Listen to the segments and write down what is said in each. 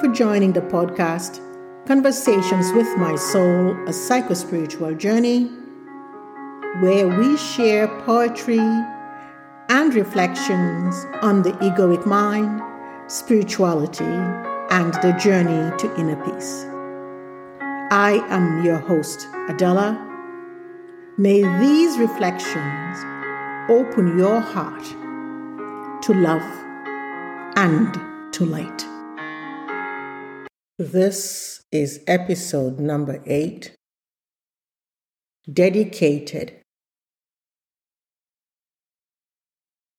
for joining the podcast Conversations with My Soul, a psychospiritual journey, where we share poetry and reflections on the egoic mind, spirituality, and the journey to inner peace. I am your host, Adela. May these reflections open your heart to love and to light. This is episode number eight, dedicated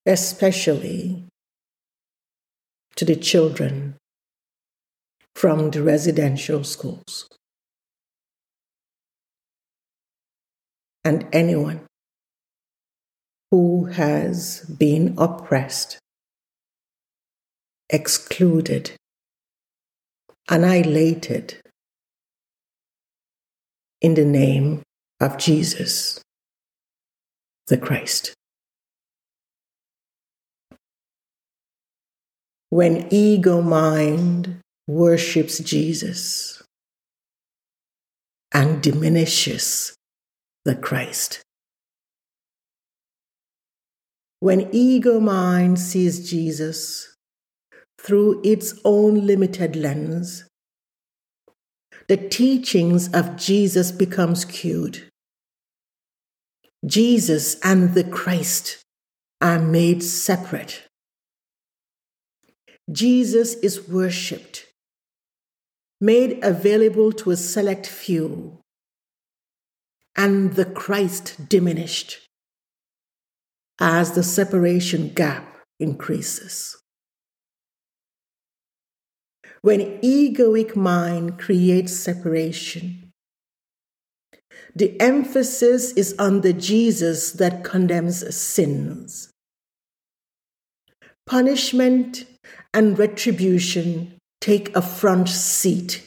especially to the children from the residential schools. And anyone who has been oppressed, excluded, annihilated in the name of Jesus the Christ. When ego mind worships Jesus and diminishes the Christ. When ego mind sees Jesus through its own limited lens, the teachings of Jesus become skewed. Jesus and the Christ are made separate. Jesus is worshipped, made available to a select few, and the Christ diminished as the separation gap increases. When egoic mind creates separation, the emphasis is on the Jesus that condemns sins. Punishment and retribution take a front seat.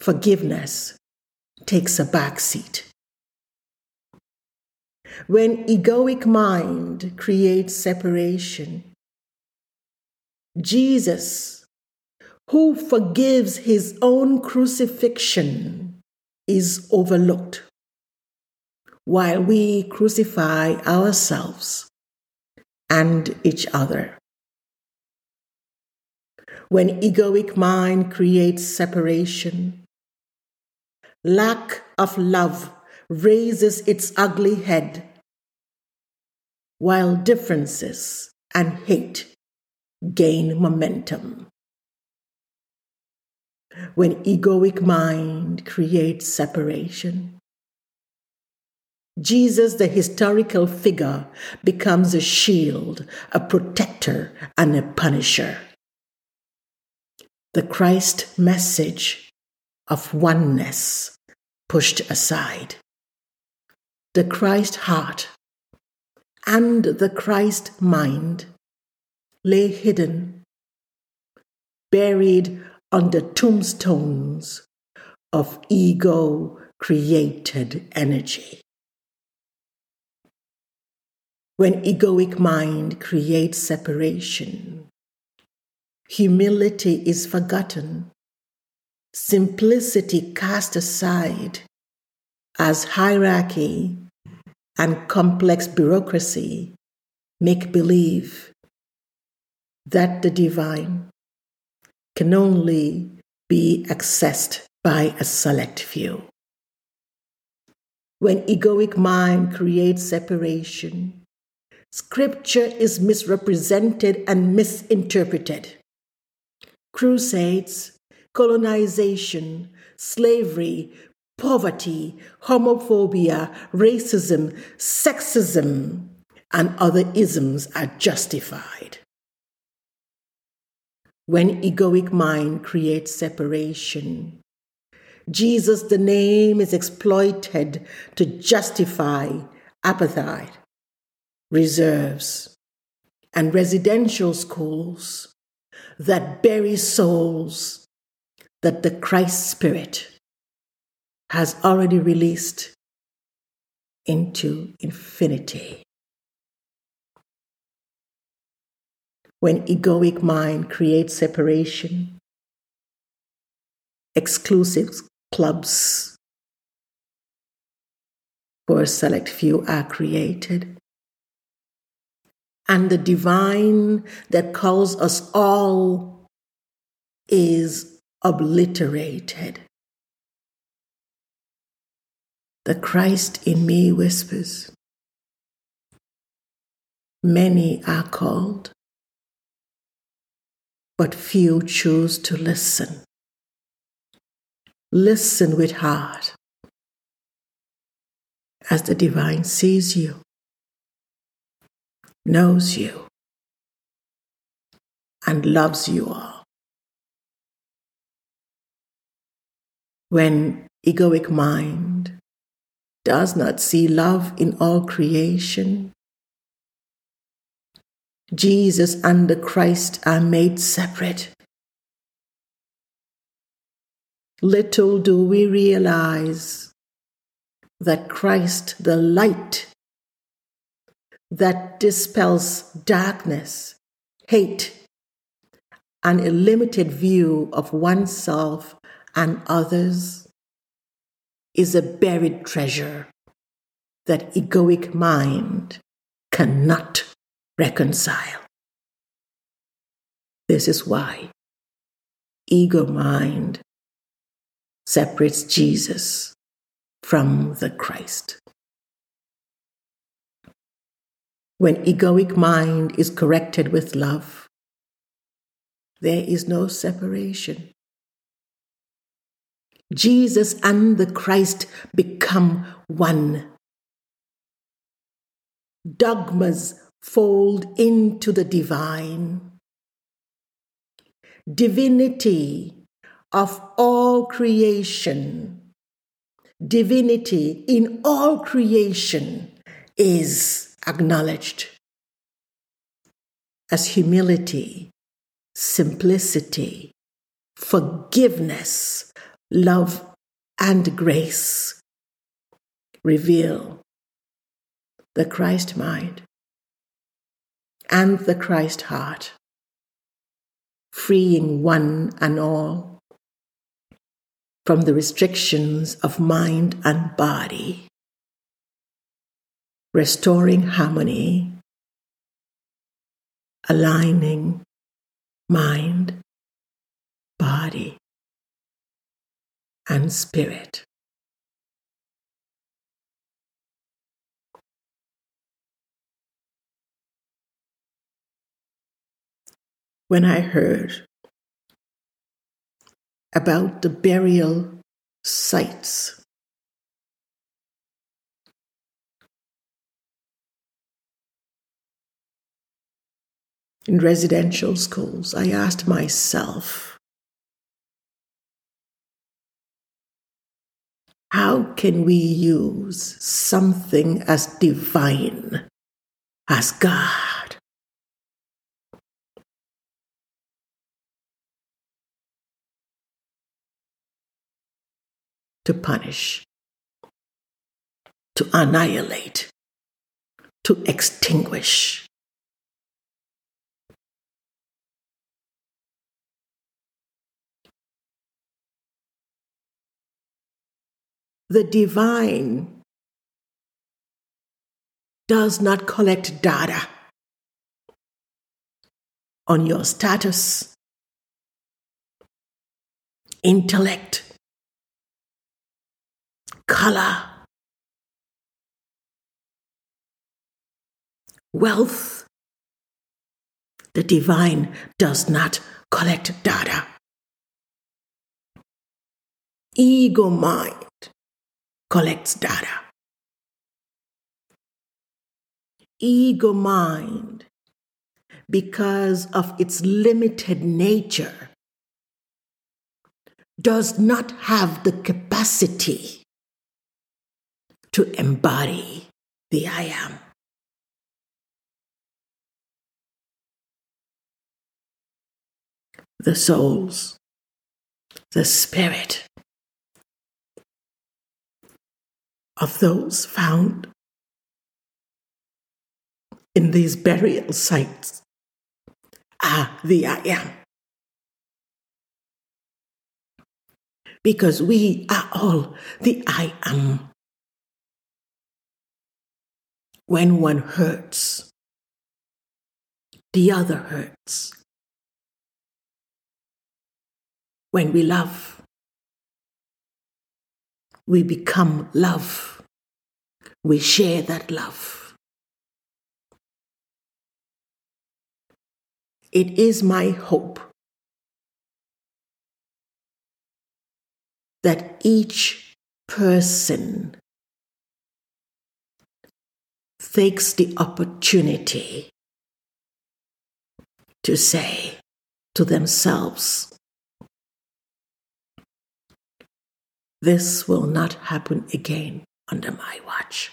Forgiveness takes a back seat. When egoic mind creates separation, Jesus, who forgives his own crucifixion, is overlooked, while we crucify ourselves and each other. When egoic mind creates separation, lack of love raises its ugly head, while differences and hate gain momentum. When egoic mind creates separation, Jesus, the historical figure, becomes a shield, a protector, and a punisher. The Christ message of oneness pushed aside the Christ heart and the Christ mind lay hidden, buried under tombstones of ego created energy. When egoic mind creates separation, humility is forgotten, simplicity cast aside as hierarchy and complex bureaucracy make believe that the divine can only be accessed by a select few. When egoic mind creates separation, scripture is misrepresented and misinterpreted. Crusades, colonization, slavery, poverty, homophobia, racism, sexism, and other isms are justified. When egoic mind creates separation, Jesus, the name, is exploited to justify apartheid, reserves, and residential schools that bury souls that the Christ Spirit has already released into infinity. When egoic mind creates separation, exclusive clubs for a select few are created. And the divine that calls us all is obliterated. The Christ in me whispers, Many are called, but few choose to listen. Listen with heart as the divine sees you, knows you, and loves you all. When egoic mind does not see love in all creation, Jesus and the Christ are made separate. Little do we realize that Christ, the light that dispels darkness, hate, and a limited view of oneself and others, is a buried treasure that egoic mind cannot reconcile. This is why ego mind separates Jesus from the Christ. When egoic mind is corrected with love, there is no separation. Jesus and the Christ become one. Dogmas fold into the divine. Divinity of all creation, divinity in all creation is acknowledged as humility, simplicity, forgiveness, love, and grace reveal the Christ mind and the Christ heart, freeing one and all from the restrictions of mind and body, restoring harmony, aligning mind, body, and spirit. When I heard about the burial sites. In residential schools, I asked myself, how can we use something as divine as God? To punish, to annihilate, to extinguish. The divine does not collect data on your status, intellect, color, wealth. The divine does not collect data. Ego mind collects data. Ego mind, because of its limited nature, does not have the capacity to embody the I am. The souls, the spirit of those found in these burial sites are the I am. because we are all the I am. When one hurts, the other hurts. When we love, we become love. We share that love. It is my hope that each person takes the opportunity to say to themselves, This will not happen again under my watch.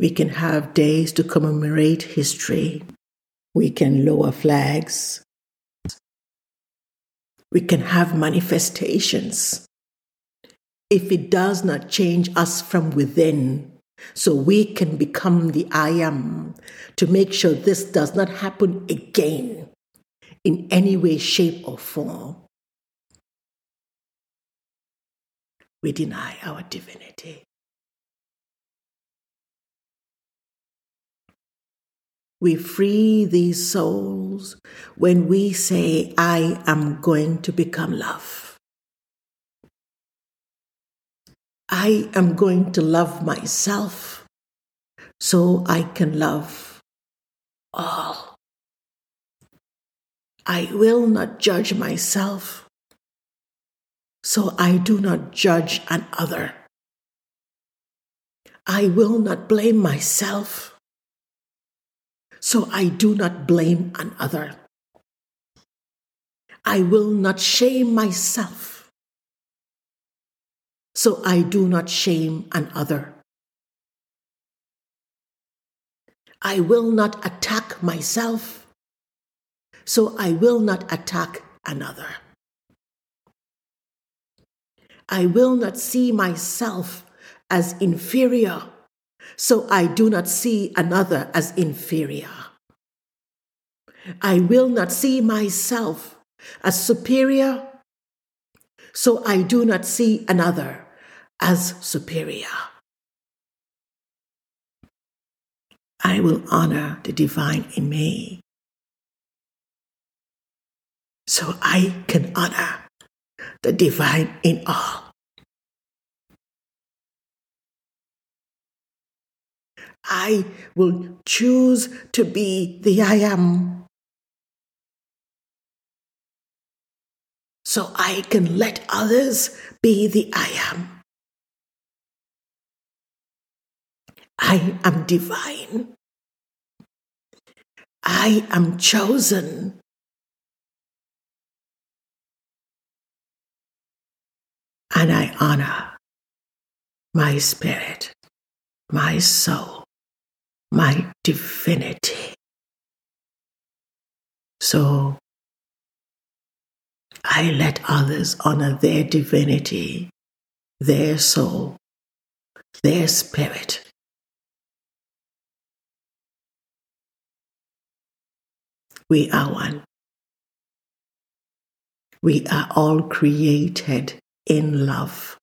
We can have days to commemorate history. We can lower flags. We can have manifestations. If it does not change us from within, so we can become the I am to make sure this does not happen again in any way, shape, or form, we deny our divinity. We free these souls when we say, I am going to become love. I am going to love myself so I can love all. I will not judge myself so I do not judge another. I will not blame myself so I do not blame another. I will not shame myself, so I do not shame another. I will not attack myself, so I will not attack another. I will not see myself as inferior so I do not see another as inferior. I will not see myself as superior, so I do not see another as superior. I will honor the divine in me, so I can honor the divine in all. I will choose to be the I am. So I can let others be the I am. I am divine. I am chosen. And I honor my spirit, my soul my divinity. So I let others honor their divinity, their soul, their spirit. We are one. We are all created in love,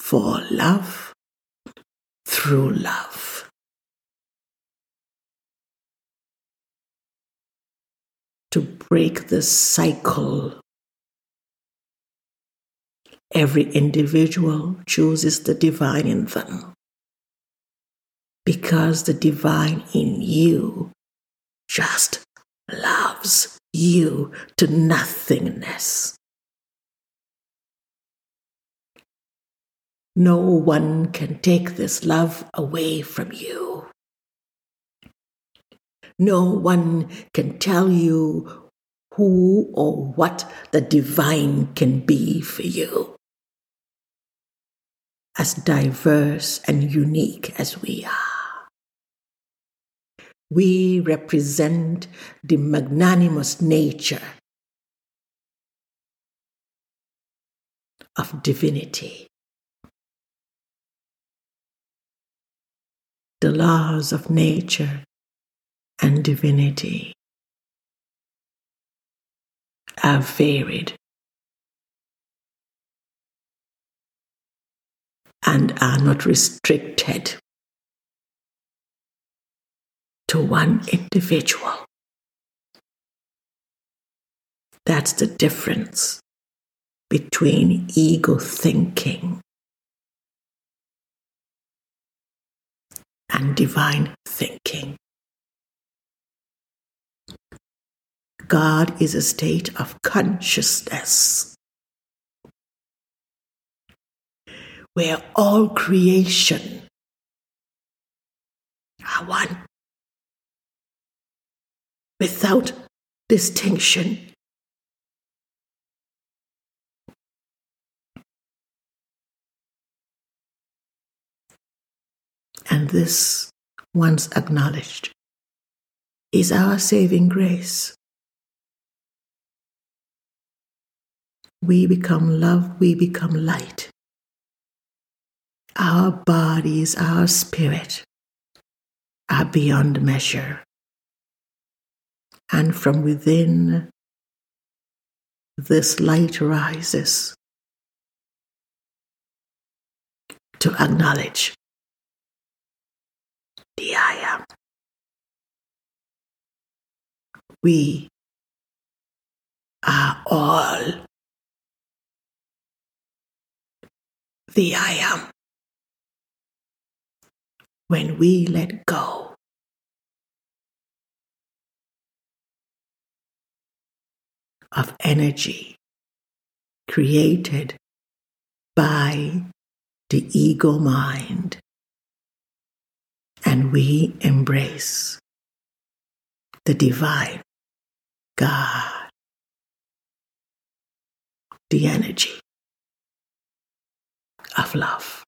for love, through love. to break the cycle. Every individual chooses the divine in them because the divine in you just loves you to nothingness. No one can take this love away from you. No one can tell you who or what the divine can be for you. As diverse and unique as we are, we represent the magnanimous nature of divinity. The laws of nature and divinity. are varied and are not restricted to one individual. That's the difference between ego thinking and divine thinking. God is a state of consciousness where all creation are one without distinction. And this, once acknowledged, is our saving grace. We become love, we become light. Our bodies, our spirit are beyond measure. And from within, this light rises to acknowledge the I am. We are all the I am. When we let go of energy created by the ego mind, and we embrace the divine God, the energy of love.